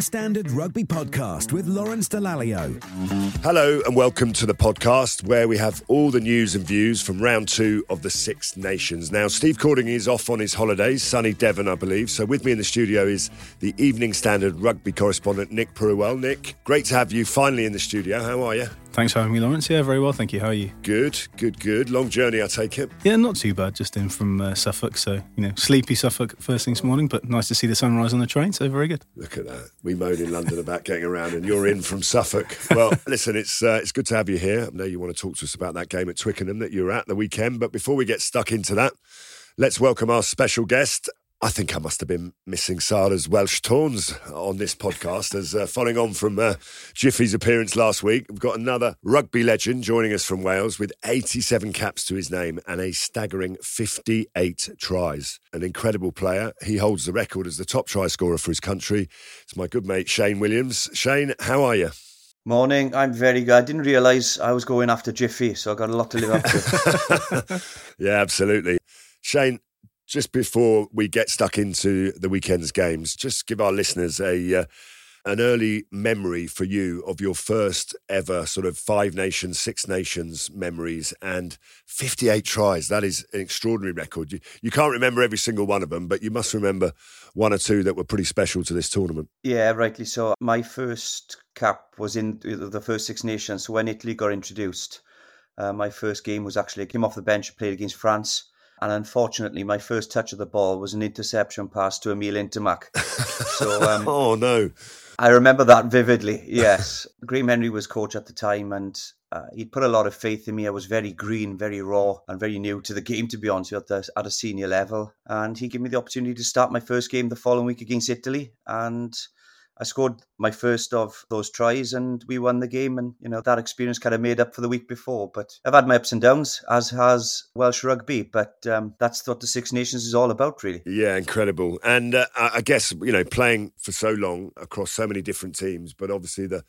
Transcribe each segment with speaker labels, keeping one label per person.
Speaker 1: Standard Rugby Podcast with Lawrence Dallaglio.
Speaker 2: Hello and welcome to the podcast where we have all the news and views from round two of the Six Nations. Now, Steve Cording is off on his holidays, sunny Devon, I believe. So with me in the studio is the Evening Standard Rugby correspondent, Nick Purewal. Nick, great to have you finally in the studio. How are you?
Speaker 3: Thanks for having me, Lawrence. Yeah, very well, thank you. How are you?
Speaker 2: Good, good, good. Long journey, I take it.
Speaker 3: Yeah, not too bad. Just in from uh, Suffolk, so you know, sleepy Suffolk first thing this morning, but nice to see the sunrise on the train. So very good.
Speaker 2: Look at that. We moan in London about getting around, and you're in from Suffolk. Well, listen, it's uh, it's good to have you here. I know you want to talk to us about that game at Twickenham that you were at the weekend, but before we get stuck into that, let's welcome our special guest. I think I must have been missing Sarah's Welsh tones on this podcast. As uh, following on from uh, Jiffy's appearance last week, we've got another rugby legend joining us from Wales with 87 caps to his name and a staggering 58 tries. An incredible player. He holds the record as the top try scorer for his country. It's my good mate Shane Williams. Shane, how are you?
Speaker 4: Morning, I'm very good. I didn't realise I was going after Jiffy, so I got a lot to live up
Speaker 2: to. yeah, absolutely. Shane, just before we get stuck into the weekend's games, just give our listeners a uh, an early memory for you of your first ever sort of five nations, six nations memories and 58 tries. That is an extraordinary record. You, you can't remember every single one of them, but you must remember one or two that were pretty special to this tournament.
Speaker 4: Yeah, rightly so. My first cap was in the first Six Nations when Italy got introduced. Uh, my first game was actually I came off the bench, played against France and unfortunately, my first touch of the ball was an interception pass to Emile Ntamack.
Speaker 2: So, um, oh no.
Speaker 4: I remember that vividly. Yes, Graham Henry was coach at the time, and uh, he'd put a lot of faith in me. I was very green, very raw, and very new to the game, to be honest, at, the, at a senior level. And he gave me the opportunity to start my first game the following week against Italy, and I scored my first of those tries and we won the game. And, you know, that experience kind of made up for the week before. But I've had my ups and downs, as has Welsh rugby. But um, that's what the Six Nations is all about, really.
Speaker 2: Yeah, incredible. And uh, I guess, you know, playing for so long across so many different teams, but obviously the,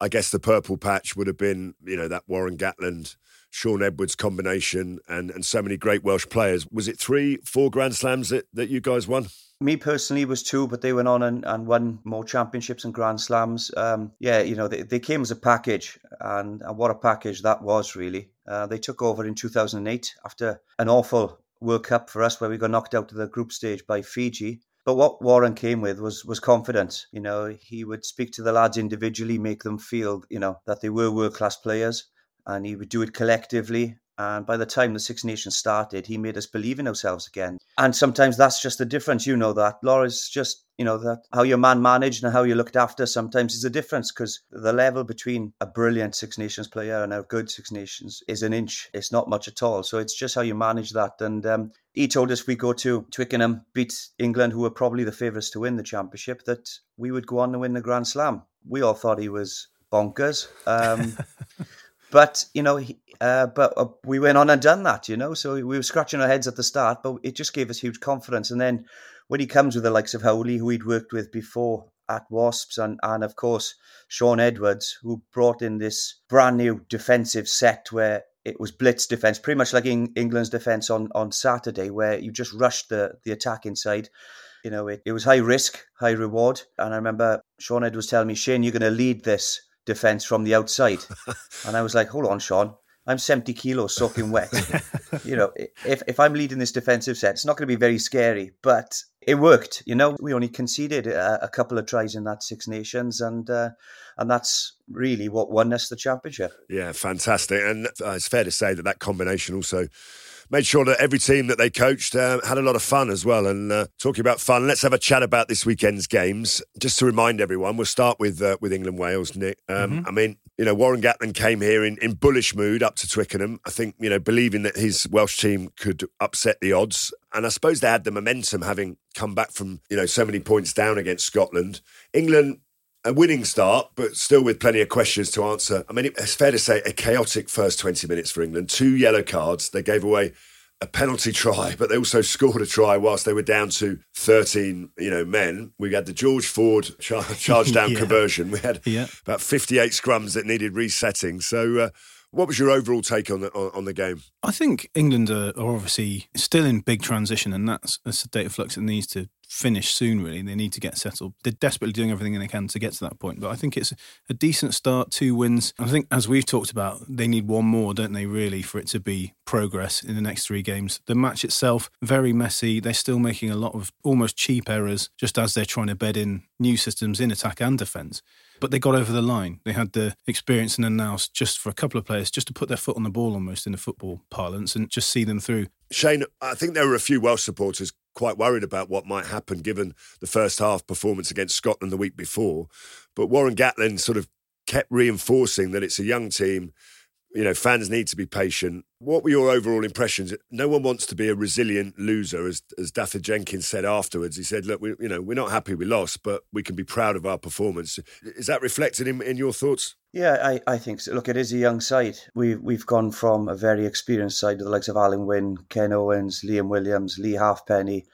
Speaker 2: I guess the purple patch would have been, you know, that Warren Gatland. Shaun Edwards combination and, and so many great Welsh players. Was it three, four Grand Slams that, that you guys won?
Speaker 4: Me personally was two, but they went on and, and won more championships and Grand Slams. Um, yeah, you know, they, they came as a package, and, and what a package that was, really. Uh, they took over in 2008 after an awful World Cup for us where we got knocked out of the group stage by Fiji. But what Warren came with was was confidence. You know, he would speak to the lads individually, make them feel, you know, that they were world class players, and he would do it collectively. And by the time the Six Nations started, he made us believe in ourselves again. And sometimes that's just the difference. You know that. Laura's just, you know, that how your man managed and how you looked after sometimes is a difference because the level between a brilliant Six Nations player and a good Six Nations is an inch. It's not much at all. So it's just how you manage that. And um, he told us we go to Twickenham, beat England, who were probably the favourites to win the championship, that we would go on to win the Grand Slam. We all thought he was bonkers. Um, but you know, he, uh, but uh, we went on and done that, you know. So we were scratching our heads at the start, but it just gave us huge confidence. And then when he comes with the likes of Howley, who he'd worked with before at Wasps, and and of course Shaun Edwards, who brought in this brand new defensive set where it was blitz defense, pretty much like in England's defense on on Saturday, where you just rushed the the attack inside. You know, it, it was high risk, high reward. And I remember Shaun Edwards telling me, Shane, you're going to lead this defense from the outside. and I was like, hold on, Shaun. I'm 70 kilos soaking wet. you know, if, if I'm leading this defensive set, it's not going to be very scary, but it worked. You know, we only conceded a, a couple of tries in that Six Nations, and uh, and that's really what won us the championship.
Speaker 2: Yeah, fantastic. And uh, it's fair to say that that combination also made sure that every team that they coached uh, had a lot of fun as well. And uh, talking about fun, let's have a chat about this weekend's games. Just to remind everyone, we'll start with uh, with England Wales. Nick, um, mm-hmm. I mean, you know, Warren Gatland came here in, in bullish mood up to Twickenham. I think you know, believing that his Welsh team could upset the odds. And I suppose they had the momentum having come back from, you know, so many points down against Scotland. England a winning start, but still with plenty of questions to answer. I mean, it's fair to say a chaotic first 20 minutes for England. Two yellow cards. They gave away a penalty try, but they also scored a try whilst they were down to 13, you know, men. We had the George Ford char- charge down yeah. conversion. We had yeah. about 58 scrums that needed resetting. So, uh, what was your overall take on the on, on the game?
Speaker 3: I think England are, are, obviously still in big transition, and that's a state of flux that needs to finish soon. Really, they need to get settled. They're desperately doing everything they can to get to that point. But I think it's a decent start, two wins. I think, as we've talked about, they need one more, don't they? Really, for it to be progress in the next three games. The match itself very messy. They're still making a lot of almost cheap errors, just as they're trying to bed in new systems in attack and defence but they got over the line. They had the experience and nous just for a couple of players just to put their foot on the ball almost in the football parlance and just see them through.
Speaker 2: Shane, I think there were a few Welsh supporters quite worried about what might happen given the first half performance against Scotland the week before. But Warren Gatland sort of kept reinforcing that it's a young team you know, fans need to be patient. What were your overall impressions? No one wants to be a resilient loser, as as Dafydd Jenkins said afterwards. He said, "Look, we, you know, we're not happy we lost, but we can be proud of our performance." Is that reflected in, in your thoughts?
Speaker 4: Yeah, I, I think so. Look, it is a young side. We've we've gone from a very experienced side to the likes of Alun Wyn, Ken Owens, Liam Williams, Leigh Halfpenny,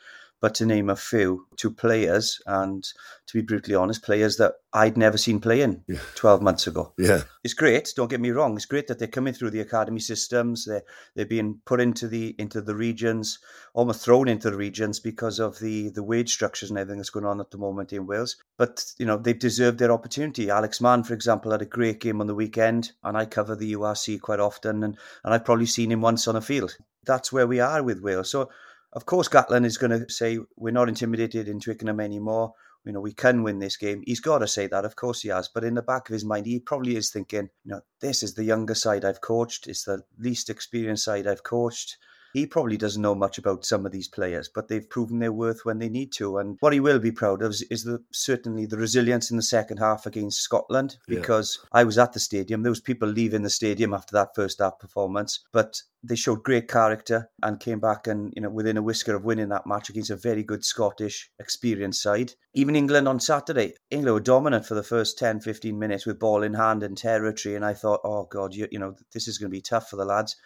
Speaker 4: but to name a few, to players, and to be brutally honest, players that I'd never seen playing yeah. 12 months ago.
Speaker 2: Yeah.
Speaker 4: It's great, don't get me wrong. It's great that they're coming through the academy systems. They're, they're being put into the into the regions, almost thrown into the regions because of the, the wage structures and everything that's going on at the moment in Wales. But, you know, they've deserved their opportunity. Alex Mann, for example, had a great game on the weekend, and I cover the URC quite often, and, and I've probably seen him once on a field. That's where we are with Wales. So of course, Gatland is going to say we're not intimidated in Twickenham anymore. You know, we can win this game. He's got to say that, of course he has. But in the back of his mind, he probably is thinking, you know, this is the younger side I've coached. It's the least experienced side I've coached. He probably doesn't know much about some of these players, but they've proven their worth when they need to. And what he will be proud of is, is the, certainly the resilience in the second half against Scotland, because yeah. I was at the stadium. There was people leaving the stadium after that first half performance, but they showed great character and came back and you know within a whisker of winning that match against a very good Scottish experienced side. Even England on Saturday, England were dominant for the first 10, 15 minutes with ball in hand and territory, and I thought, oh god, you, you know this is going to be tough for the lads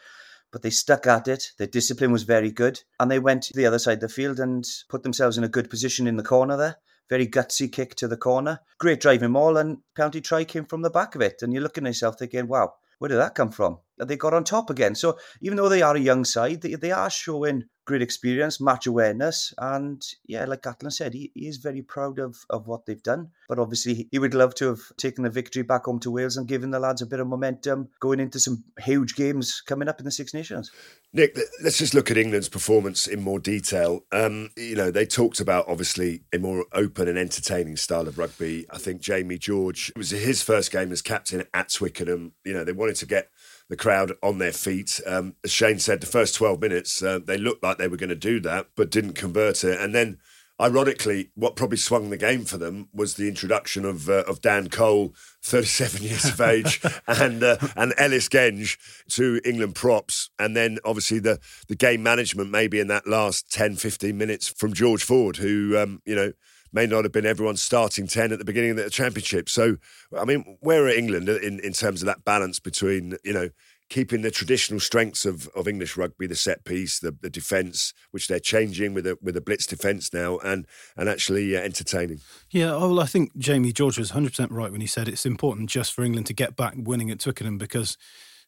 Speaker 4: but they stuck at it. Their discipline was very good. And they went to the other side of the field and put themselves in a good position in the corner there. Very gutsy kick to the corner. Great driving maul and penalty try came from the back of it. And you're looking at yourself thinking, wow, where did that come from? And They got on top again. So even though they are a young side, they, they are showing great experience, match awareness, and yeah, like Gatland said, he, he is very proud of, of what they've done. But obviously, he would love to have taken the victory back home to Wales and given the lads a bit of momentum going into some huge games coming up in the Six Nations.
Speaker 2: Nick, let's just look at England's performance in more detail. Um, you know, they talked about obviously a more open and entertaining style of rugby. I think Jamie George it was his first game as captain at Twickenham. You know, they wanted to get the crowd on their feet. Um, as Shane said, the first 12 minutes, uh, they looked like they were going to do that, but didn't convert it. And then, ironically, what probably swung the game for them was the introduction of uh, of Dan Cole, 37 years of age, and uh, and Ellis Genge to England props. And then, obviously, the, the game management maybe in that last 10, 15 minutes from George Ford, who, um, you know, may not have been everyone's starting 10 at the beginning of the championship. So, I mean, where are England in, in terms of that balance between, you know, keeping the traditional strengths of, of English rugby, the set piece, the, the defence, which they're changing with a with a blitz defence now, and and actually uh, entertaining.
Speaker 3: Yeah, well, I think Jamie George was 100 percent right when he said it's important just for England to get back winning at Twickenham because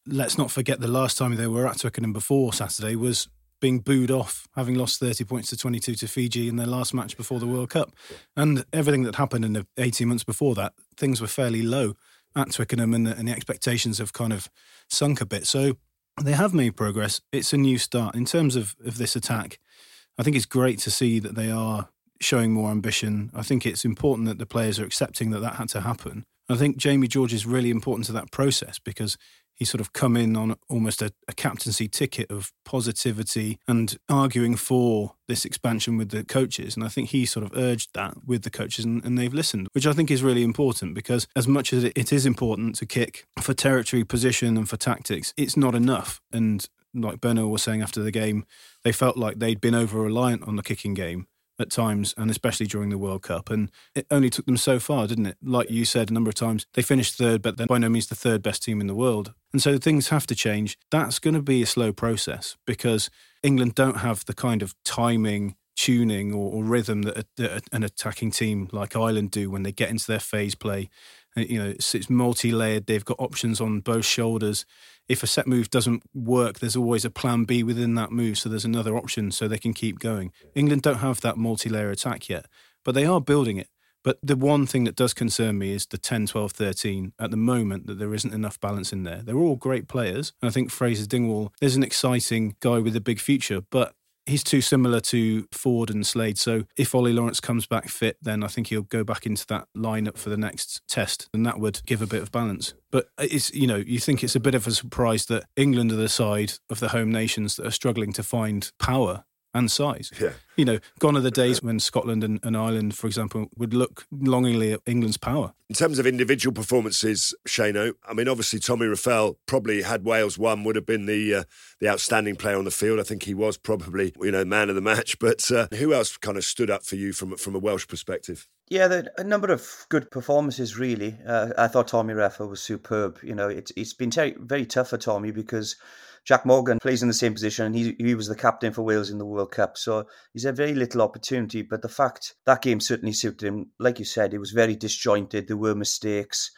Speaker 3: let's not forget the last time they were at Twickenham before Saturday was being booed off, having lost 30 points to 22 to Fiji in their last match before the World Cup. And everything that happened in the 18 months before that, things were fairly low at Twickenham and the, and the expectations have kind of sunk a bit. So they have made progress. It's a new start in terms of of this attack. I think it's great to see that they are showing more ambition. I think it's important that the players are accepting that that had to happen. I think Jamie George is really important to that process because he's sort of come in on almost a, a, captaincy ticket of positivity and arguing for this expansion with the coaches. And I think he sort of urged that with the coaches and, and they've listened, which I think is really important because as much as it is important to kick for territory, position, and for tactics, it's not enough. And like Ben Earl was saying after the game, they felt like they'd been over reliant on the kicking game at times, and especially during the World Cup. And it only took them so far, didn't it? Like you said a number of times, they finished third, but they're by no means the third best team in the world. And so things have to change. That's going to be a slow process because England don't have the kind of timing tuning or, or rhythm that, a, that, an attacking team like Ireland do when they get into their phase play. Uh, you know, it's, it's multi-layered. They've got options on both shoulders. If a set move doesn't work, there's always a plan B within that move, so there's another option, so they can keep going. England don't have that multi-layer attack yet, but they are building it. But the one thing that does concern me is the 10, 12, 13 at the moment that there isn't enough balance in there. They're all great players. And I think Fraser Dingwall is an exciting guy with a big future, but he's too similar to Ford and Slade. So if Ollie Lawrence comes back fit, then I think he'll go back into that lineup for the next test, and that would give a bit of balance. But it's you know you think it's a bit of a surprise that England are the side of the home nations that are struggling to find power and size.
Speaker 2: Yeah.
Speaker 3: You know, gone are the days when Scotland and, and, Ireland, for example, would look longingly at England's power.
Speaker 2: In terms of individual performances, Shano, I mean, obviously Tommy Reffell probably had Wales won would have been the uh, the outstanding player on the field. I think he was probably you know man of the match. But uh, who else kind of stood up for you from from a Welsh perspective?
Speaker 4: Yeah, there a number of good performances. Really, uh, I thought Tommy Reffell was superb. You know, it's it's been ter- very tough for Tommy because Jac Morgan plays in the same position, and he he was the captain for Wales in the World Cup. So he's had very little opportunity. But the fact that game certainly suited him, like you said, it was very disjointed. There were mistakes.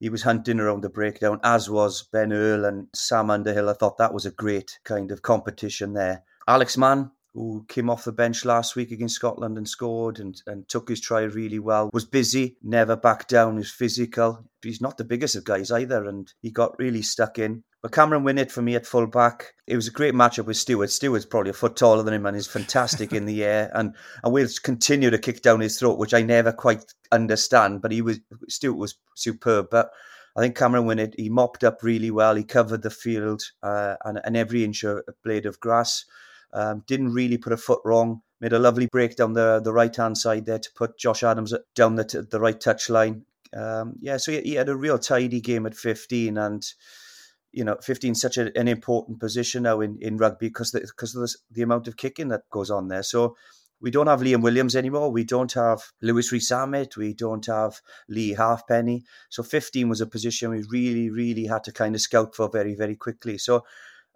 Speaker 4: He was hunting around the breakdown, as was Ben Earl and Sam Underhill. I thought that was a great kind of competition there. Alex Mann, who came off the bench last week against Scotland and scored and, and took his try really well. Was busy, never backed down, was physical. He's not the biggest of guys either, and he got really stuck in. But Cameron Winnett for me at full back. It was a great matchup with Steward. Steward's probably a foot taller than him and he's fantastic in the air. And and will continue to kick down his throat, which I never quite understand. But he was Steward was superb. But I think Cameron Winnett, he mopped up really well. He covered the field uh, and, and every inch of blade of grass. Um, didn't really put a foot wrong. Made a lovely break down the the right hand side there to put Josh Adams down the the right touch line. Um, yeah, so he, he had a real tidy game at 15 and you know, 15 such a, an important position now in, in rugby because because of the, the amount of kicking that goes on there. So we don't have Liam Williams anymore. We don't have Louis Rees-Zammit. We don't have Leigh Halfpenny. So 15 was a position we really, really had to kind of scout for very, very quickly. So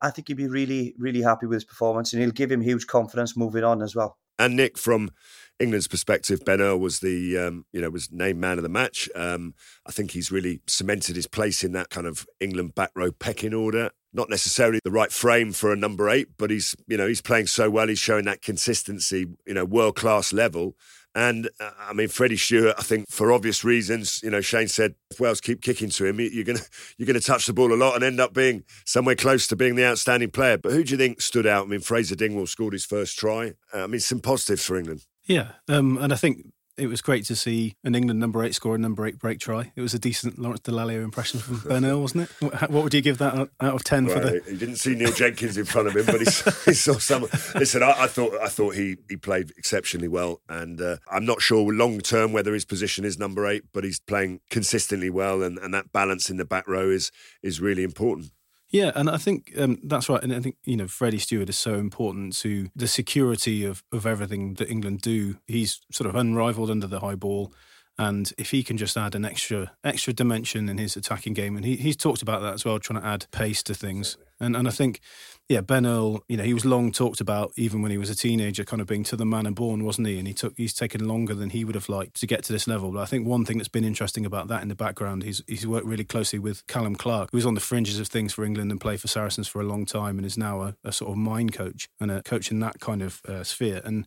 Speaker 4: I think he'd be really, really happy with his performance and he'll give him huge confidence moving on as well.
Speaker 2: And Nick, from England's perspective, Ben Earl was the um, you know was named man of the match. Um, I think he's really cemented his place in that kind of England back row pecking order. Not necessarily the right frame for a number eight, but he's you know he's playing so well. He's showing that consistency, you know, world class level. And uh, I mean, Freddie Steward, I think for obvious reasons, you know, Shane said if Wales keep kicking to him, you're gonna you're gonna touch the ball a lot and end up being somewhere close to being the outstanding player. But who do you think stood out? I mean, Fraser Dingwall scored his first try. Uh, I mean, some positives for England.
Speaker 3: Yeah, um, and I think it was great to see an England number eight score a number eight break try. It was a decent Lawrence Dallaglio impression from Ben Earl, wasn't it? What, what, would you give that out of ten for the?
Speaker 2: He didn't see Neil Jenkins in front of him, but he, he saw some. Listen, I, I, thought I thought he he played exceptionally well, and uh, I'm not sure long term whether his position is number eight, but he's playing consistently well, and, and that balance in the back row is is really important.
Speaker 3: Yeah, and I think um, that's right. And I think, you know, Freddie Steward is so important to the security of, of everything that England do. He's sort of unrivaled under the high ball. And if he can just add an extra extra dimension in his attacking game, and he, he's talked about that as well, trying to add pace to things. And and I think, yeah, Ben Earl, you know, he was long talked about even when he was a teenager, kind of being to the man and born, wasn't he? And he took he's taken longer than he would have liked to get to this level. But I think one thing that's been interesting about that in the background, he's he's worked really closely with Calum Clark, who was on the fringes of things for England and played for Saracens for a long time, and is now a, a sort of mind coach and a coach in that kind of uh, sphere. And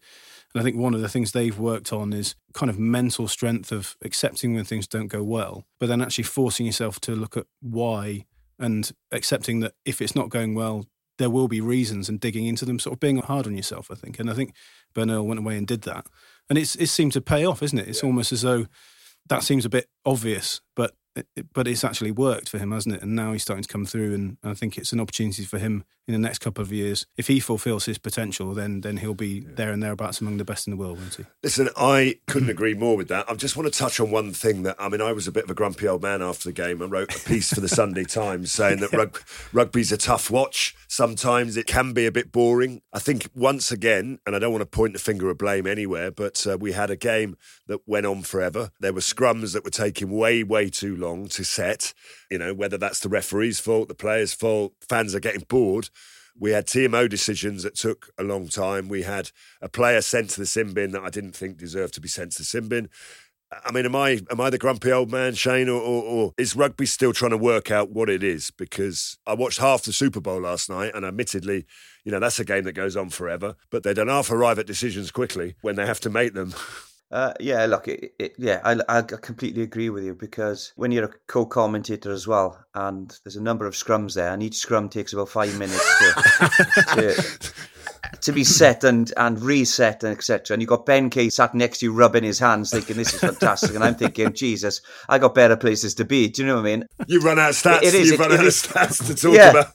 Speaker 3: and I think one of the things they've worked on is kind of mental strength of accepting when things don't go well, but then actually forcing yourself to look at why and accepting that if it's not going well, there will be reasons and digging into them, sort of being hard on yourself, I think. And I think Ben Earl went away and did that. And it's it seemed to pay off, isn't it? It's yeah. almost as though that seems a bit obvious, but but it's actually worked for him, hasn't it? And now he's starting to come through, and I think it's an opportunity for him in the next couple of years. If he fulfills his potential, then then he'll be there and thereabouts among the best in the world, won't he?
Speaker 2: Listen, I couldn't agree more with that. I just want to touch on one thing that I mean, I was a bit of a grumpy old man after the game. I wrote a piece for the Sunday Times saying that rug- rugby's a tough watch. Sometimes it can be a bit boring. I think once again, and I don't want to point the finger of blame anywhere, but uh, we had a game that went on forever. There were scrums that were taking way, way too long to set. You know, whether that's the referee's fault, the player's fault, fans are getting bored. We had TMO decisions that took a long time. We had a player sent to the sin bin that I didn't think deserved to be sent to the sin bin. I mean, am I am I the grumpy old man, Shane, or, or, or, is rugby still trying to work out what it is? Because I watched half the Super Bowl last night, and admittedly, you know that's a game that goes on forever. But they don't half arrive at decisions quickly when they have to make them.
Speaker 4: Uh, yeah, look, it, it, yeah, I, I completely agree with you because when you're a co-commentator as well, and there's a number of scrums there, and each scrum takes about five minutes to, to to be set and and reset and etc. And you've got Ben Kay sat next to you, rubbing his hands, thinking this is fantastic. and I'm thinking, Jesus, I got better places to be. Do you know what I mean?
Speaker 2: You run out of stats. It, it is. You've run it, out of stats to talk yeah, about.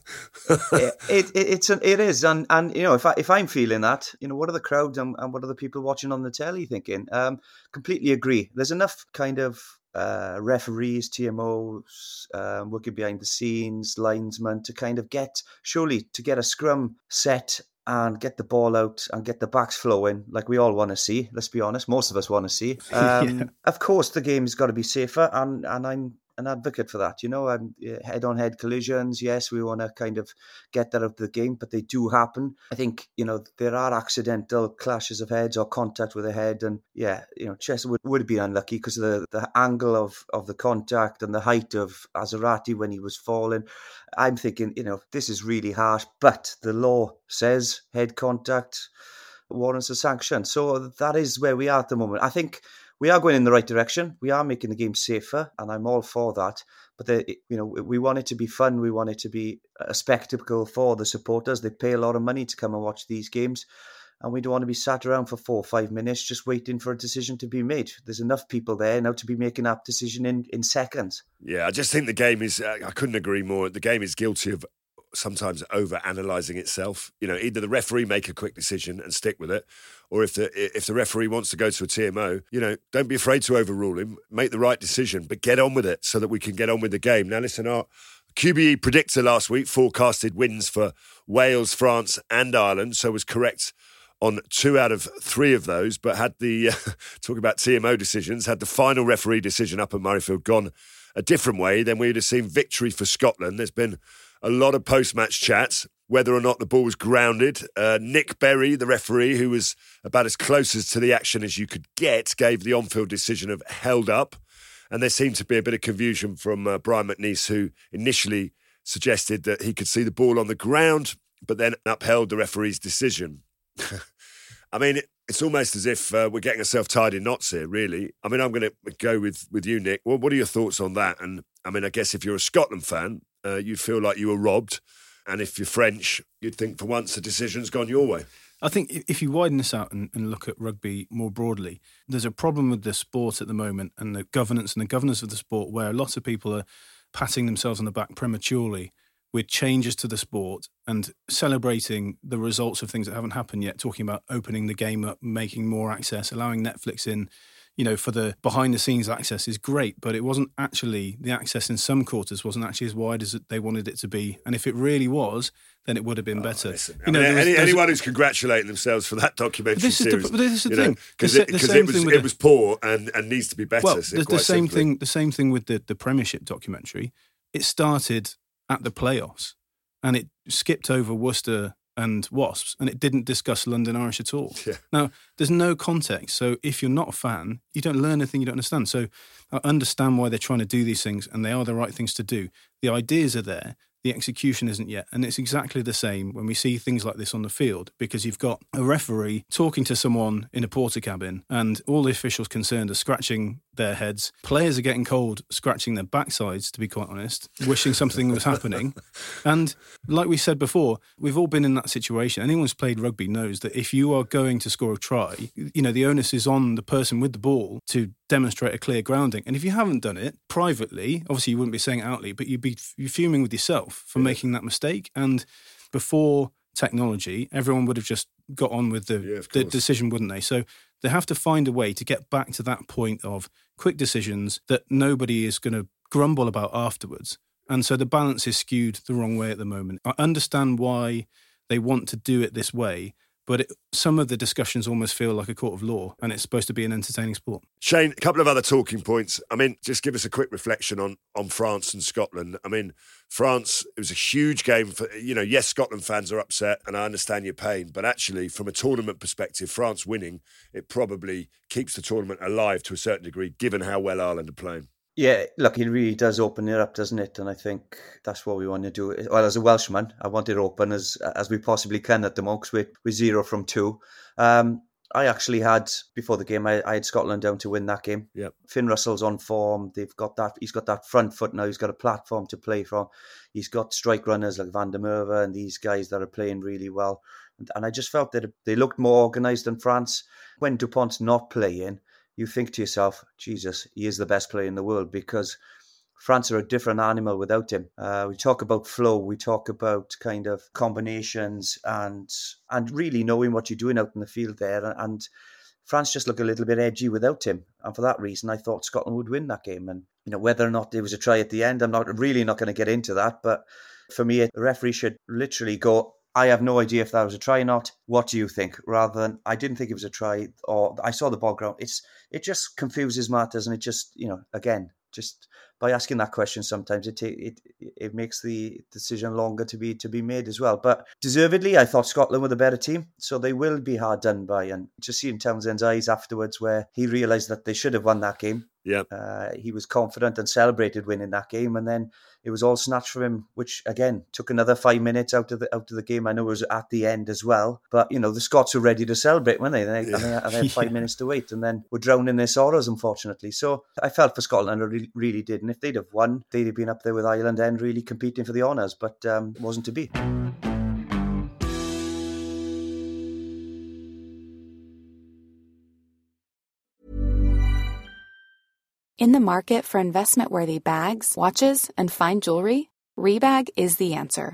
Speaker 4: it, it, it's an, it is, and and you know, if I if I'm feeling that, you know, what are the crowd and, and what are the people watching on the telly thinking? Um, completely agree. There's enough kind of uh, referees, TMOs, um, working behind the scenes, linesmen to kind of get, surely, to get a scrum set and get the ball out and get the backs flowing like we all want to see. Let's be honest, most of us want to see. Um, yeah. Of course, the game's got to be safer, and and I'm an advocate for that. You know, um, head-on-head collisions. Yes, we want to kind of get that out of the game, but they do happen. I think you know there are accidental clashes of heads or contact with a head, and yeah, you know, Chester would, would be unlucky because of the the angle of of the contact and the height of Azzarati when he was falling. I'm thinking, you know, this is really harsh, but the law says head contact warrants a sanction. So that is where we are at the moment. I think we are going in the right direction. We are making the game safer, and I'm all for that. But the, you know, we want it to be fun. We want it to be a spectacle for the supporters. They pay a lot of money to come and watch these games, and we don't want to be sat around for four or five minutes just waiting for a decision to be made. There's enough people there now to be making that decision in in seconds.
Speaker 2: Yeah, I just think the game is. Uh, I couldn't agree more. The game is guilty of sometimes over analyzing itself. You know, either the referee make a quick decision and stick with it, or if the if the referee wants to go to a TMO, you know, don't be afraid to overrule him. Make the right decision, but get on with it so that we can get on with the game. Now, listen, our QBE predictor last week forecasted wins for Wales, France, and Ireland, so was correct on two out of three of those, but had the uh, talking about TMO decisions, had the final referee decision up at Murrayfield gone a different way, then we would have seen victory for Scotland. There's been a lot of post match chats, whether or not the ball was grounded. Uh, Nic Berry, the referee, who was about as close as to the action as you could get, gave the on field decision of held up. And there seemed to be a bit of confusion from uh, Brian MacNeice, who initially suggested that he could see the ball on the ground, but then upheld the referee's decision. I mean, it's almost as if uh, we're getting ourselves tied in knots here, really. I mean, I'm going to go with, with you, Nick. Well, what are your thoughts on that? And I mean, I guess if you're a Scotland fan, uh, you'd feel like you were robbed. And if you're French, you'd think for once the decision's gone your way.
Speaker 3: I think if you widen this out and, and, look at rugby more broadly, there's a problem with the sport at the moment and the governance and the governance of the sport where a lot of people are patting themselves on the back prematurely with changes to the sport and celebrating the results of things that haven't happened yet, talking about opening the game up, making more access, allowing Netflix in, you know, for the behind the scenes access is great, but it wasn't actually the access in some quarters wasn't actually as wide as they wanted it to be. And if it really was, then it would have been oh, better.
Speaker 2: Listen, you know, mean, any, anyone who's congratulating themselves for that documentary
Speaker 3: this
Speaker 2: series,
Speaker 3: is the, this is the thing
Speaker 2: because it, it, was it was poor and, and needs to be better.
Speaker 3: Well, the, the same simply. thing. The same thing with the the Premiership documentary. It started at the playoffs and it skipped over Worcester and Wasps, and it didn't discuss London Irish at all. Yeah. Now, there's no context. So if you're not a fan, you don't learn anything you don't understand. So I understand why they're trying to do these things, and they are the right things to do. The ideas are there. The execution isn't yet. And it's exactly the same when we see things like this on the field because you've got a referee talking to someone in a porter cabin and all the officials concerned are scratching their heads. Players are getting cold, scratching their backsides, to be quite honest, wishing something was happening. And like we said before, we've all been in that situation. Anyone who's played rugby knows that if you are going to score a try, you know, the onus is on the person with the ball to demonstrate a clear grounding. And if you haven't done it privately, obviously you wouldn't be saying it outly, but you'd be you're fuming with yourself for yeah. making that mistake. And before technology, everyone would have just got on with the, yeah, the decision, wouldn't they? So they have to find a way to get back to that point of quick decisions that nobody is going to grumble about afterwards. And so the balance is skewed the wrong way at the moment. I understand why they want to do it this way, but it, some of the discussions almost feel like a court of law and it's supposed to be an entertaining sport.
Speaker 2: Shane, a couple of other talking points. I mean, just give us a quick reflection on on France and Scotland. I mean, France, it was a huge game for, you know, yes, Scotland fans are upset and I understand your pain, but actually, from a tournament perspective, France winning, it probably keeps the tournament alive to a certain degree, given how well Ireland are playing.
Speaker 4: Yeah, look, it really does open it up, doesn't it? And I think that's what we want to do. Well, as a Welshman, I want it open as as we possibly can at the moment. With with zero from two, um, I actually had before the game. I, I, had Scotland down to win that game.
Speaker 2: Yeah,
Speaker 4: Finn Russell's on form. They've got that. He's got that front foot now. He's got a platform to play from. He's got strike runners like Van der Merwe and these guys that are playing really well. And, and I just felt that they looked more organised than France when Dupont's not playing you think to yourself, Jesus, he is the best player in the world because France are a different animal without him. Uh, we talk about flow, we talk about kind of combinations and and really knowing what you're doing out in the field there. And France just look a little bit edgy without him, and for that reason, I thought Scotland would win that game. And you know whether or not there was a try at the end, I'm not really not going to get into that. But for me, the referee should literally go I have no idea if that was a try or not. What do you think? Rather than I didn't think it was a try, or I saw the ball ground. It's it just confuses matters, and it just you know again just by asking that question sometimes it it it makes the decision longer to be to be made as well. But deservedly, I thought Scotland were the better team, so they will be hard done by. And just seeing Townsend's eyes afterwards, where he realised that they should have won that game.
Speaker 2: Yeah,
Speaker 4: uh, he was confident and celebrated winning that game, and then it was all snatched from him, which again took another five minutes out of the out of the game. I know it was at the end as well, but you know the Scots were ready to celebrate, weren't they? They, yeah. they, they had five yeah. minutes to wait, and then were drowning their sorrows, unfortunately. So I felt for Scotland, I really, really did. And if they'd have won, they'd have been up there with Ireland and really competing for the honours, but um, wasn't to be.
Speaker 5: In the market for investment worthy bags, watches, and fine jewelry, Rebag is the answer.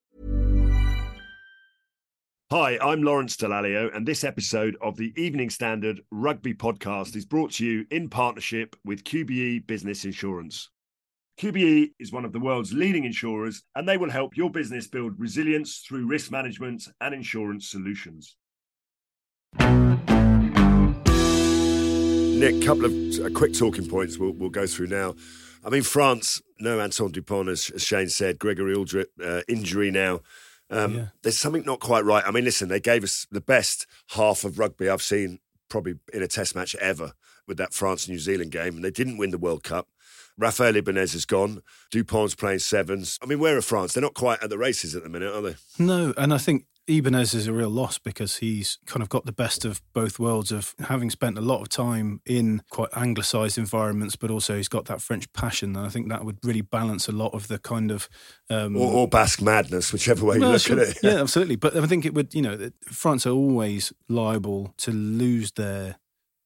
Speaker 2: Hi, I'm Lawrence Dallaglio, and this episode of the Evening Standard Rugby Podcast is brought to you in partnership with QBE Business Insurance. QBE is one of the world's leading insurers, and they will help your business build resilience through risk management and insurance solutions. Nick, a couple of uh, quick talking points we'll, we'll, go through now. I mean, France, no Antoine Dupont, as, Shane said, Gregory Alldritt, uh, injury now. Um, yeah. There's something not quite right. I mean, listen, they gave us the best half of rugby I've seen probably in a test match ever with that France New Zealand game, and they didn't win the World Cup. Raphaël Ibanez is gone. Dupont's playing sevens. I mean, where are France? They're not quite at the races at the minute, are they?
Speaker 3: No, and I think Ibanez is a real loss because he's kind of got the best of both worlds of having spent a lot of time in quite anglicised environments, but also he's got that French passion. And I think that would really balance a lot of the kind of.
Speaker 2: Um, or, or, Basque madness, whichever way you look sure. at it.
Speaker 3: yeah, absolutely. But I think it would, you know, France are always liable to lose their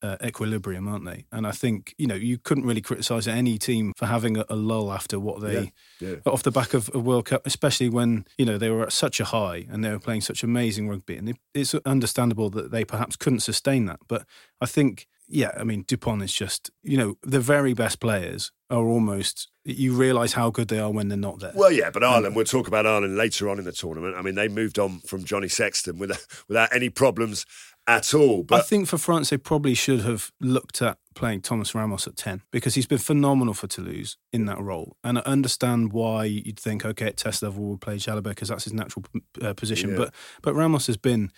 Speaker 3: uh, equilibrium, aren't they? And I think you know you couldn't really criticise any team for having a, a lull after what they
Speaker 2: Yeah, yeah.
Speaker 3: off the back of a World Cup, especially when you know they were at such a high and they were playing such amazing rugby, and it, it's understandable that they perhaps couldn't sustain that. But I think, yeah, I mean, Dupont is just you know the very best players are almost you realise how good they are when they're not there.
Speaker 2: Well, yeah, but Ireland, we'll talk about Ireland later on in the tournament. I mean, they moved on from Johnny Sexton without, without any problems at all. But I
Speaker 3: think for France, they probably should have looked at playing Thomas Ramos at 10 because he's been phenomenal for Toulouse in that role. And I understand why you'd think, okay, at test level, we'll play Jalibert because that's his natural uh, position.
Speaker 2: Yeah.
Speaker 3: But, but Ramos has been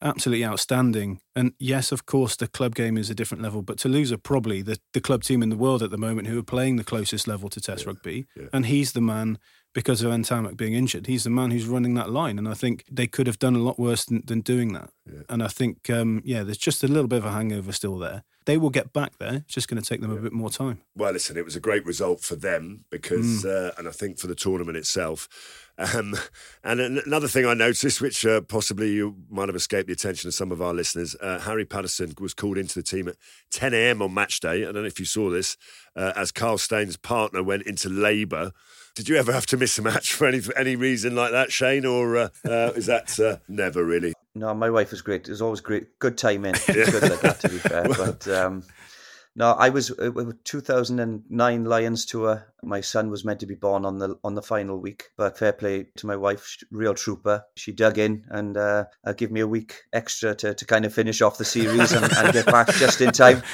Speaker 3: absolutely outstanding. And yes, of course, the club game is a different level, but Toulouse are probably the, the club team in the world at the moment who are playing the closest level to test rugby. And he's the man. Because of Ntamack being injured, he's the man who's running that line, and I think they could have done a lot worse than, than doing that. And I think, um, yeah, there's just a little bit of a hangover still there. They will get back there. It's just going to take them a bit more time.
Speaker 2: well, listen, it was a great result for them because,
Speaker 3: Mm.
Speaker 2: uh, and I think for the tournament itself. Um, and another thing I noticed, which uh, possibly you might have escaped the attention of some of our listeners, uh, Harry Paterson was called into the team at 10 a.m. on match day. I don't know if you saw this, uh, as Kyle Steyn' partner went into labour. Did you ever have to miss a match for any any reason like that, Shane, or uh, uh, is that uh, never really?
Speaker 4: No, my wife was great. It was always great. Good timing. It's good like that, to be fair. But um, no, I was uh, with 2009 Lions tour. My son was meant to be born on the on the final week, but fair play to my wife, real trooper. She dug in and uh, uh, give me a week extra to, to kind of finish off the series and, and get back just in time.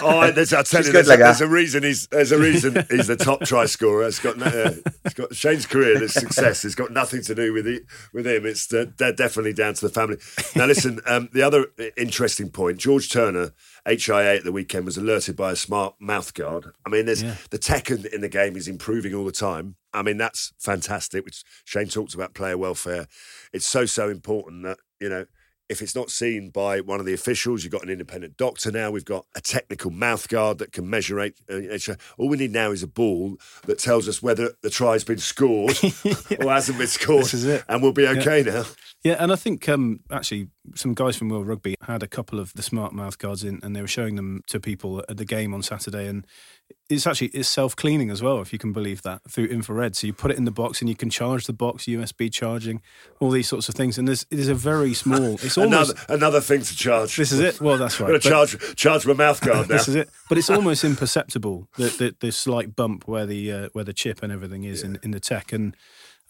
Speaker 2: Oh, there's, I'll tell
Speaker 4: She's
Speaker 2: you, there's,
Speaker 4: like
Speaker 2: a, there's a reason he's there's a reason he's the top try scorer. It's got uh, it's got Shane's career, his success It's got nothing to do with it with him. It's uh, definitely down to the family. Now, listen, um, the other interesting point: George Turner, HIA at the weekend, was alerted by a smart mouth guard. I mean, there's
Speaker 3: Yeah.
Speaker 2: the tech in, in the game is improving all the time. I mean, that's fantastic. Which Shane talks about player welfare. It's so so important that you know if it's not seen by one of the officials, you've got an independent doctor now. We've got a technical mouth guard that can measure it. Uh, all we need now is a ball that tells us whether the try's been scored or hasn't been scored,
Speaker 3: This is it.
Speaker 2: and we'll be okay now.
Speaker 3: Yeah, and I think um, actually some guys from World Rugby had a couple of the smart mouth guards in, and they were showing them to people at the game on Saturday, and it's actually it's self cleaning as well, if you can believe that through infrared. So you put it in the box, and you can charge the box, USB charging, all these sorts of things. And there's it is a very small. It's almost
Speaker 2: Another another thing to charge.
Speaker 3: this is it. Well, that's
Speaker 2: I'm
Speaker 3: right.
Speaker 2: going to
Speaker 3: But-
Speaker 2: charge charge my mouth guard now.
Speaker 3: this is it. But it's almost imperceptible that the the slight bump where the uh, where the chip and everything is in, in the tech and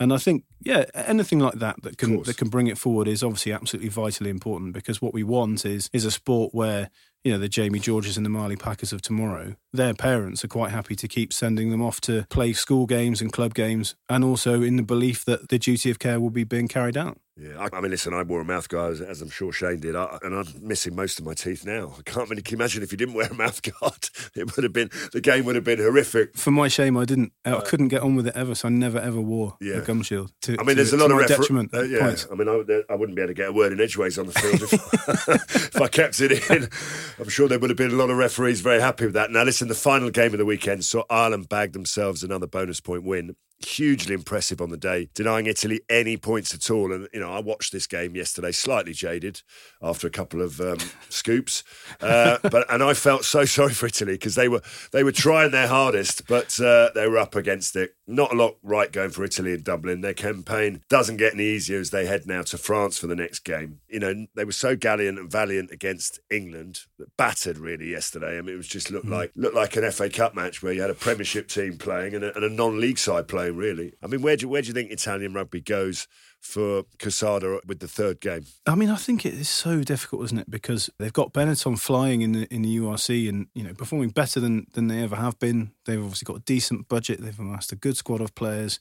Speaker 3: and I think yeah anything like that that can that can bring it forward is obviously absolutely vitally important because what we want is is a sport where you know the Jamie Georges and the Marlie Packers of tomorrow their parents are quite happy to keep sending them off to play school games and club games and also in the belief that the duty of care will be being carried out.
Speaker 2: Yeah, I, I mean, listen, I wore a mouth guard, as, as I'm sure Shane did, I, and I'm missing most of my teeth now. I can't really imagine if you didn't wear a mouth guard, it would have been the game would have been horrific.
Speaker 3: For my shame, I didn't. I couldn't get on with it ever, so I never ever wore
Speaker 2: Yeah.
Speaker 3: a gum shield. To,
Speaker 2: I mean,
Speaker 3: to-
Speaker 2: there's a lot of refer-
Speaker 3: detriment.
Speaker 2: uh, yeah,
Speaker 3: points.
Speaker 2: I mean, I, I wouldn't be able to get a word in edgeways on the field if, if I kept it in. I'm sure there would have been a lot of referees very happy with that. Now, listen, the final game of the weekend saw Ireland bag themselves another bonus point win. Hugely impressive on the day, denying Italy any points at all. And you know, I watched this game yesterday, slightly jaded after a couple of um, scoops, uh, but and I felt so sorry for Italy because they were they were trying their hardest, but uh, they were up against it. Not a lot right going for Italy in Dublin. Their campaign doesn't get any easier as they head now to France for the next game. You know, they were so gallant and valiant against England, that battered really yesterday. I mean, it was just looked like looked like an FA Cup match where you had a Premiership team playing and a, and a non-league side playing. Really, I mean, where do where do you think Italian rugby goes for Quesada with the third game?
Speaker 3: I mean, I think it is so difficult, isn't it? Because they've got Benetton flying in the in the URC and you know performing better than than they ever have been. They've obviously got a decent budget. They've amassed a good squad of players.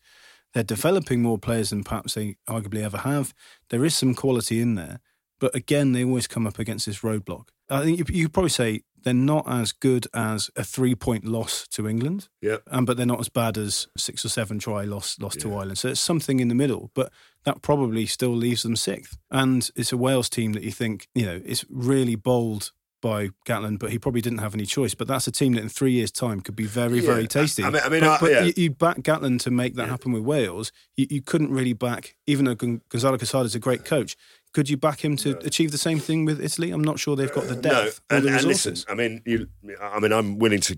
Speaker 3: They're developing more players than perhaps they arguably ever have. There is some quality in there, but again, they always come up against this roadblock. I think you, you could probably say they're not as good as a three point loss to England.
Speaker 2: Yeah.
Speaker 3: Um, but they're not as bad as six or seven try loss loss to Ireland. So it's something in the middle, but that probably still leaves them sixth. And it's a Wales team that you think, you know, it's really bold by Gatland, but he probably didn't have any choice. But that's a team that in three years' time could be very,
Speaker 2: Yeah.
Speaker 3: very tasty.
Speaker 2: I mean- I mean,
Speaker 3: but,
Speaker 2: I-
Speaker 3: but
Speaker 2: yeah.
Speaker 3: you, you back Gatland to make that happen with Wales. You, you couldn't really back, even though Gonzalo Quesada is a great coach. Could you back him to no. achieve the same thing with Italy? I'm not sure they've got the depth
Speaker 2: no. and,
Speaker 3: the
Speaker 2: and listen, I mean, you, I mean, I'm willing to.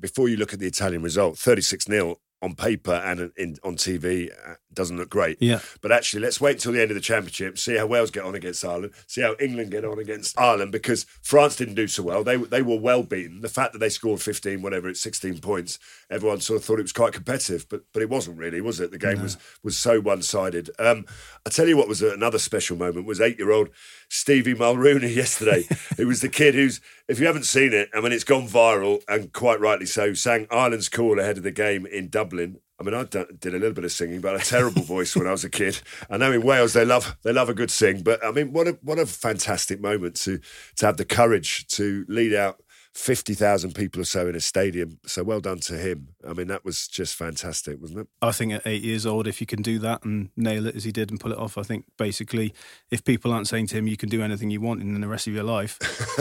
Speaker 2: Before you look at the Italian result, 36 0 on paper and in, on TV uh, doesn't look great.
Speaker 3: Yeah.
Speaker 2: But actually, let's wait until the end of the championship, see how Wales get on against Ireland, see how England get on against Ireland, because France didn't do so well. They they were well beaten. The fact that they scored 15, whatever, it's 16 points, everyone sort of thought it was quite competitive, but but it wasn't really, was it? The game no. was was so one sided. Um, I tell you what was another special moment was eight year old Stevie Mulrooney yesterday. it was the kid who's, if you haven't seen it, I mean, it's gone viral and quite rightly so, sang Ireland's Call ahead of the game in Dublin I mean, I did a little bit of singing, but a terrible voice when I was a kid. I know in Wales they love they love a good sing, but I mean, what a what a fantastic moment to to have the courage to lead out 50,000 people or so in a stadium. So well done to him. I mean, that was just fantastic, wasn't it?
Speaker 3: I think at eight years old, if you can do that and nail it as he did and pull it off, I think basically, if people aren't saying to him, you can do anything you want in the rest of your life,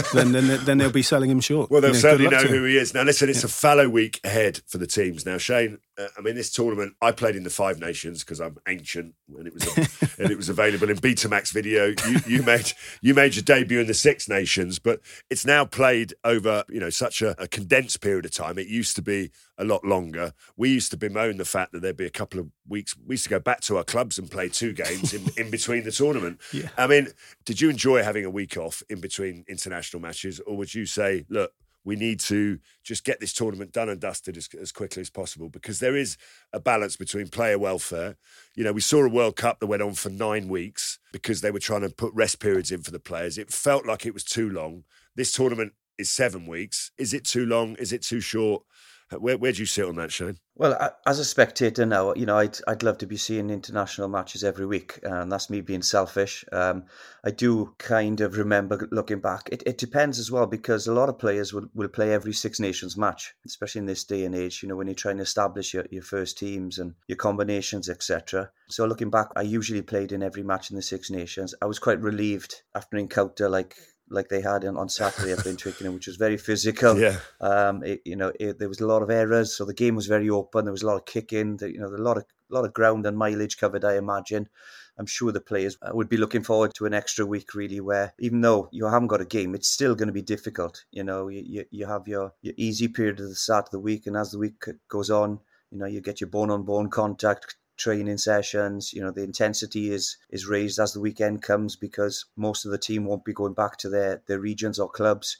Speaker 3: then, then then they'll be selling him short.
Speaker 2: Well, they'll you know, certainly know who he is. Now, listen, it's yeah. a fallow week ahead for the teams. Now, Shane, uh, I mean, this tournament, I played in the Five Nations because I'm ancient, and it was a, and it was available in Betamax video. You, you made you made your debut in the Six Nations, but it's now played over you know such a, a, condensed period of time. It used to be a lot longer. We used to bemoan the fact that there'd be a couple of weeks. We used to go back to our clubs and play two games in, in between the tournament.
Speaker 3: Yeah.
Speaker 2: I mean, did you enjoy having a week off in between international matches, or would you say, look? We need to just get this tournament done and dusted as, as, quickly as possible because there is a balance between player welfare. You know, we saw a World Cup that went on for nine weeks because they were trying to put rest periods in for the players. It felt like it was too long. This tournament is seven weeks. Is it too long? Is it too short? Where, where do you sit on that, Shane?
Speaker 4: Well, as a spectator now, you know, I'd I'd love to be seeing international matches every week, and that's me being selfish. Um, I do kind of remember looking back. It, it depends as well because a lot of players will, will play every Six Nations match, especially in this day and age. You know, when you're trying to establish your, your first teams and your combinations, etc. So looking back, I usually played in every match in the Six Nations. I was quite relieved after an encounter like like they had on Saturday at in Twickenham, which was very physical.
Speaker 2: Yeah.
Speaker 4: Um, it, you know, it, there was a lot of errors, so the game was very open. There was a lot of kicking. You know, a lot of lot of ground and mileage covered. I imagine. I'm sure the players uh, would be looking forward to an extra week, really, where even though you haven't got a game, it's still going to be difficult. You know, you, you, you have your, your easy period at the start of the week, and as the week goes on, you know, you get your bone on bone contact, training sessions. You know, the intensity is is raised as the weekend comes because most of the team won't be going back to their their regions or clubs.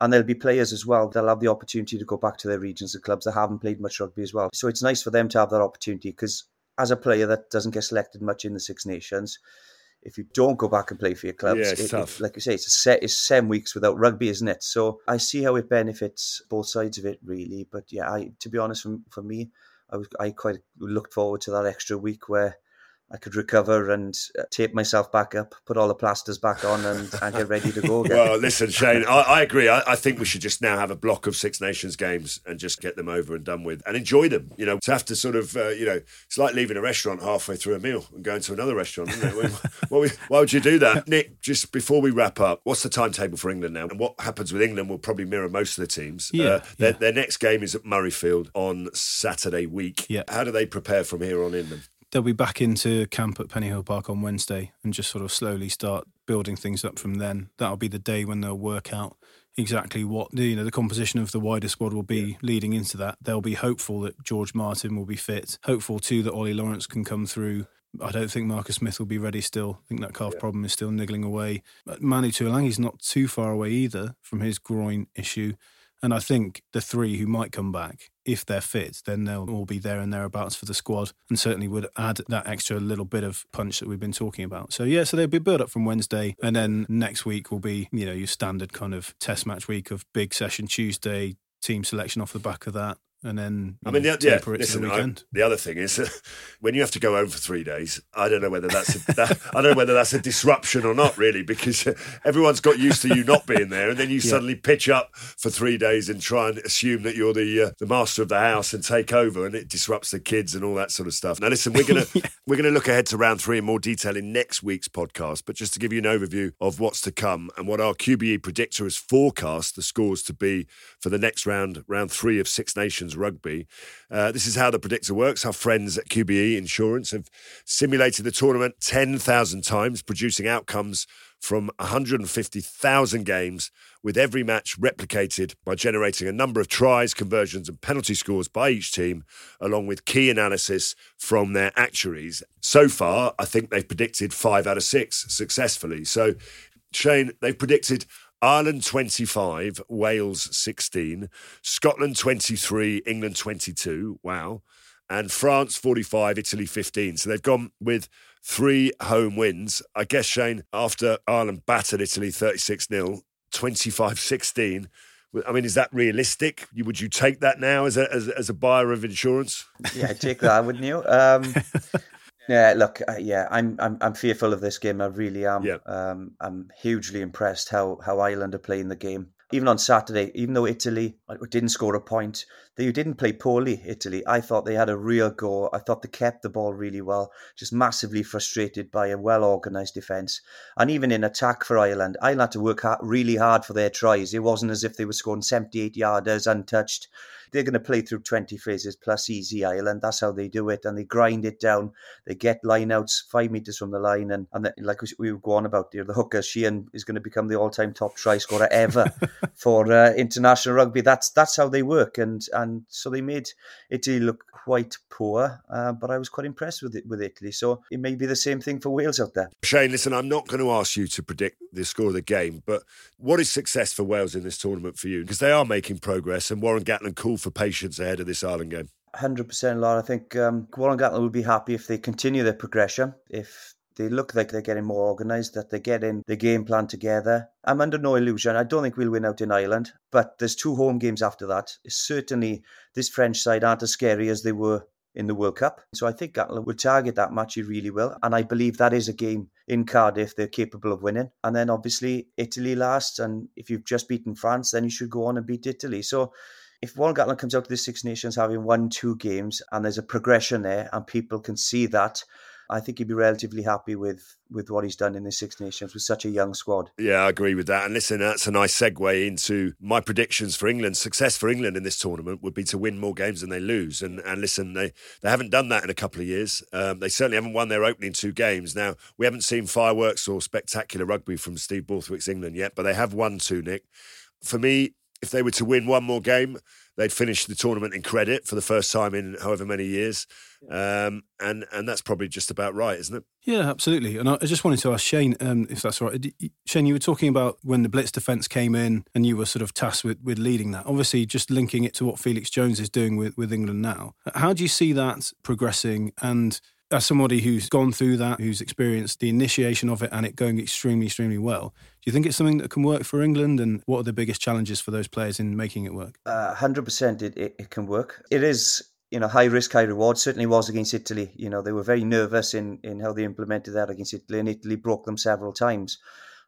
Speaker 4: And there'll be players as well. They'll have the opportunity to go back to their regions and clubs that haven't played much rugby as well. So it's nice for them to have that opportunity because as a player that doesn't get selected much in the Six Nations, if you don't go back and play for your clubs,
Speaker 2: yeah, it,
Speaker 4: it, like you say, it's a set, it's seven weeks without rugby, isn't it? So I see how it benefits both sides of it, really. But yeah, I, to be honest, for, for me, I was I quite looked forward to that extra week where I could recover and uh, tape myself back up, put all the plasters back on, and, and get ready to go again.
Speaker 2: well, listen, Shane, I, I agree. I, I, think we should just now have a block of Six Nations games and just get them over and done with and enjoy them. You know, to have to sort of, uh, you know, it's like leaving a restaurant halfway through a meal and going to another restaurant, isn't it? why, why would you do that? Nick, just before we wrap up, what's the timetable for England now? And what happens with England will probably mirror most of the teams.
Speaker 3: Yeah, uh,
Speaker 2: their,
Speaker 3: yeah.
Speaker 2: their next game is at Murrayfield on Saturday week.
Speaker 3: Yeah.
Speaker 2: How do they prepare from here on in them?
Speaker 3: They'll be back into camp at Pennyhill Park on Wednesday and just sort of slowly start building things up from then. That'll be the day when they'll work out exactly what the you know the composition of the wider squad will be yeah. leading into that. They'll be hopeful that George Martin will be fit. Hopeful too that Ollie Lawrence can come through. I don't think Marcus Smith will be ready still. I think that calf yeah. problem is still niggling away. But Manu Tuilagi's not too far away either from his groin issue. And I think the three who might come back, if they're fit, then they'll all be there and thereabouts for the squad and certainly would add that extra little bit of punch that we've been talking about. So, yeah, so they'll be built up from Wednesday. And then next week will be, you know, your standard kind of test match week of big session Tuesday, team selection off the back of that and then
Speaker 2: I mean, the, yeah, listen, the, I, the, other thing is uh, when you have to go home for three days. I don't know whether that's a, that, I don't know whether that's a disruption or not, really, because uh, everyone's got used to you not being there, and then you yeah. suddenly pitch up for three days and try and assume that you're the uh, the master of the house and take over, and it disrupts the kids and all that sort of stuff. Now, listen, we're gonna yeah. we're gonna look ahead to round three in more detail in next week's podcast, but just to give you an overview of what's to come and what our QBE predictor has forecast the scores to be for the next round, round three of Six Nations Nations Rugby. Uh, this is how the predictor works. Our friends at QBE Insurance have simulated the tournament 10,000 times, producing outcomes from 150,000 games, with every match replicated by generating a number of tries, conversions, and penalty scores by each team, along with key analysis from their actuaries. So far, I think they've predicted five out of six successfully. So, Shane, they've predicted Ireland 25, Wales 16, Scotland 23, England 22. Wow. And France 45, Italy 15. So they've gone with three home wins. I guess, Shane, after Ireland battered Italy 36 0, 25 16. I mean, is that realistic? Would you take that now as a, as, as a buyer of insurance?
Speaker 4: Yeah, I'd take that, wouldn't you? Um, yeah, look, uh, yeah, I'm, I'm I'm fearful of this game. I really am.
Speaker 2: Yeah.
Speaker 4: Um, I'm hugely impressed how how Ireland are playing the game even on Saturday, even though Italy didn't score a point, they didn't play poorly, Italy. I thought they had a real go. I thought they kept the ball really well, just massively frustrated by a well organised defence. And even in attack for Ireland, Ireland had to work hard, really hard for their tries. It wasn't as if they were scoring 78 yarders untouched they're going to play through 20 phases plus easy Ireland. That's how they do it. And they grind it down. They get lineouts five metres from the line. And, and the, like we were going about there, the hooker, Sheehan is going to become the all time top try scorer ever for uh, international rugby. That's that's how they work. And and so they made Italy look quite poor, uh, but I was quite impressed with it with Italy. So it may be the same thing for Wales out there.
Speaker 2: Shane, listen, I'm not going to ask you to predict the score of the game, but what is success for Wales in this tournament for you? Because they are making progress, and Warren Gatland called for patience ahead of this Ireland game.
Speaker 4: 100% Laura. I think um, Warren Gatland would be happy if they continue their progression, if they look like they're getting more organised, that they're getting the game plan together. I'm under no illusion. I don't think we'll win out in Ireland, but there's two home games after that. Certainly, this French side aren't as scary as they were in the World Cup. So I think Gatland will target that match he really will. And I believe that is a game in Cardiff they're capable of winning. And then obviously Italy last. And if you've just beaten France, then you should go on and beat Italy. So if Warren Gatland comes out to the Six Nations having won two games and there's a progression there and people can see that, I think he'd be relatively happy with with what he's done in the Six Nations with such a young squad.
Speaker 2: Yeah, I agree with that. And listen, that's a nice segue into my predictions for England. Success for England in this tournament would be to win more games than they lose. And and listen, they they haven't done that in a couple of years. Um, they certainly haven't won their opening two games. Now we haven't seen fireworks or spectacular rugby from Steve Borthwick's England yet, but they have won two. Nick, for me, if they were to win one more game, they'd finish the tournament in credit for the first time in however many years, um, and and that's probably just about right, isn't it?
Speaker 3: Yeah, absolutely. And I just wanted to ask Shane, um, if that's right. Shane, you were talking about when the blitz defence came in, and you were sort of tasked with, with leading that. Obviously, just linking it to what Felix Jones is doing with, with England now. How do you see that progressing? And as somebody who's gone through that, who's experienced the initiation of it and it going extremely, extremely well, do you think it's something that can work for England? And what are the biggest challenges for those players in making it work?
Speaker 4: Uh, 100% it, it, it can work. It is you know, high risk, high reward. Certainly was against Italy. You know, they were very nervous in, in how they implemented that against Italy, and Italy broke them several times.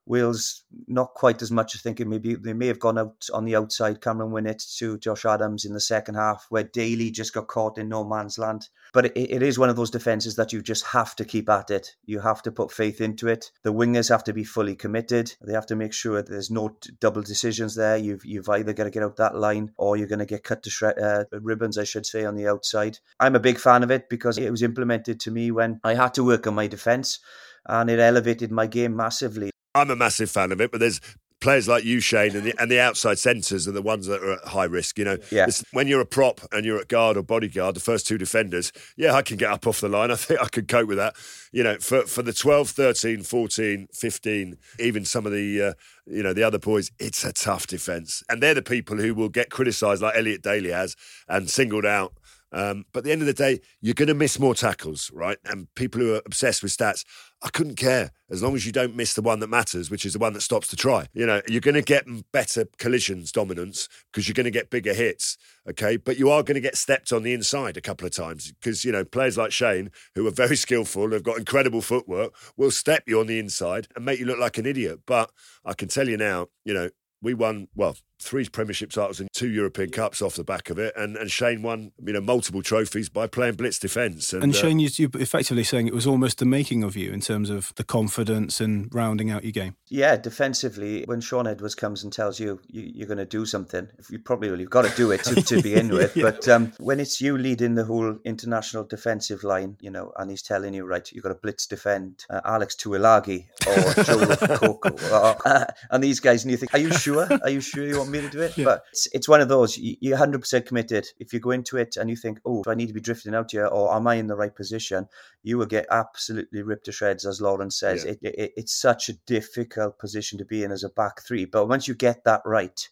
Speaker 4: Wales not quite as much. I think maybe they may have gone out on the outside. Cameron Winnett to Josh Adams in the second half, where Daly just got caught in no man's land. But it, it is one of those defenses that you just have to keep at it. You have to put faith into it. The wingers have to be fully committed. They have to make sure there's no double decisions there. You've you've either got to get out that line or you're going to get cut to uh, ribbons, I should say, on the outside. I'm a big fan of it because it was implemented to me when I had to work on my defence and it elevated my game massively.
Speaker 2: I'm a massive fan of it, but there's players like you, Shane, and the, and the outside centres are the ones that are at high risk. You know,
Speaker 4: yeah.
Speaker 2: when you're a prop and you're at guard or bodyguard, the first two defenders, yeah, I can get up off the line. I think I could cope with that. You know, for, for the 12, 13, 14, 15, even some of the, uh, you know, the other boys, it's a tough defence. And they're the people who will get criticised like Elliot Daly has and singled out um, but at the end of the day, you're going to miss more tackles, right? And people who are obsessed with stats, I couldn't care as long as you don't miss the one that matters, which is the one that stops the try. You know, you're going to get better collisions dominance because you're going to get bigger hits, okay? But you are going to get stepped on the inside a couple of times because, you know, players like Shane, who are very skillful, have got incredible footwork, will step you on the inside and make you look like an idiot. But I can tell you now, you know, we won, well, three Premiership titles and two European Cups off the back of it. And, and Shane won you know multiple trophies by playing blitz defence.
Speaker 3: And, and uh, Shane, you, you effectively saying it was almost the making of you in terms of the confidence and rounding out your game.
Speaker 4: Yeah, defensively, when Shaun Edwards comes and tells you, you are going to do something, you probably well, you've got to do it to, to begin with. yeah. But um, when it's you leading the whole international defensive line, you know, and he's telling you, right, you've got to blitz defend uh, Alex Tuilagi or Joe Coco, uh, and these guys, and you think, are you sure? Are you sure you want me to do it? Yeah. But it's, it's, one of those, you, you're 100% committed. If you go into it and you think, oh, do I need to be drifting out here or am I in the right position? You will get absolutely ripped to shreds, as Lauren says. Yeah. It, it, it's such a difficult position to be in as a back three. But once you get that right,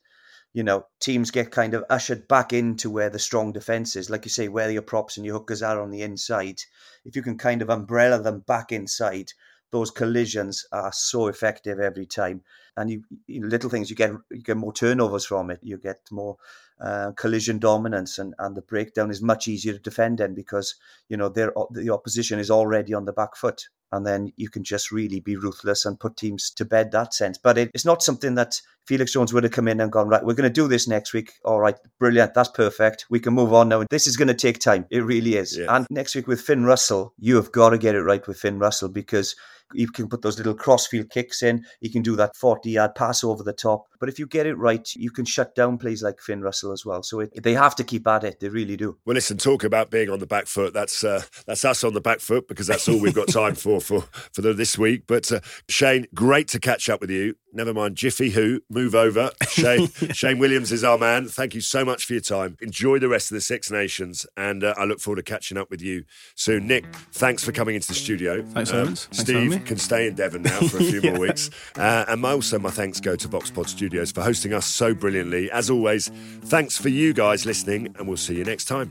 Speaker 4: you know, teams get kind of ushered back into where the strong defense is. Like you say, where your props and your hookers are on the inside. If you can kind of umbrella them back inside, those collisions are so effective every time. And you, you little things you get you get more turnovers from it. You get more uh, collision dominance, and, and the breakdown is much easier to defend in because you know the opposition is already on the back foot and then you can just really be ruthless and put teams to bed that sense. But it, it's not something that Felix Jones would have come in and gone, right, we're going to do this next week. All right, brilliant. That's perfect. We can move on now. This is going to take time. It really is. Yeah. And next week with Finn Russell, you have got to get it right with Finn Russell because you can put those little crossfield kicks in. You can do that 40 yard pass over the top. But if you get it right, you can shut down plays like Finn Russell as well. So it, they have to keep at it. They really do.
Speaker 2: Well, listen, talk about being on the back foot. That's uh, that's us on the back foot because that's all we've got time for for for the, this week. But uh, Shane, great to catch up with you. Never mind Jiffy who move over. Shane Shane Williams is our man. Thank you so much for your time. Enjoy the rest of the Six Nations, and uh, I look forward to catching up with you soon. Nick, thanks for coming into the studio.
Speaker 3: Thanks, um,
Speaker 2: Steve can stay in Devon now for a few yeah. more weeks, uh, and also my thanks go to Voxpod Studio Studios for hosting us so brilliantly. As always, thanks for you guys listening, and we'll see you next time.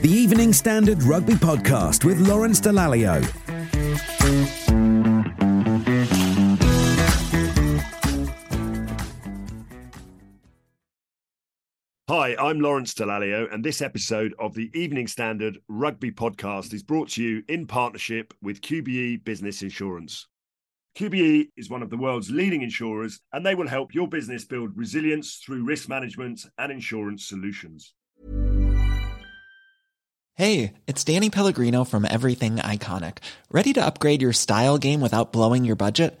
Speaker 1: The Evening Standard Rugby Podcast with Lawrence Dallaglio.
Speaker 2: Hi, I'm Lawrence Dallaglio, and this episode of the Evening Standard Rugby Podcast is brought to you in partnership with QBE Business Insurance. QBE is one of the world's leading insurers, and they will help your business build resilience through risk management and insurance solutions.
Speaker 6: Hey, it's Danny Pellegrino from Everything Iconic. Ready to upgrade your style game without blowing your budget?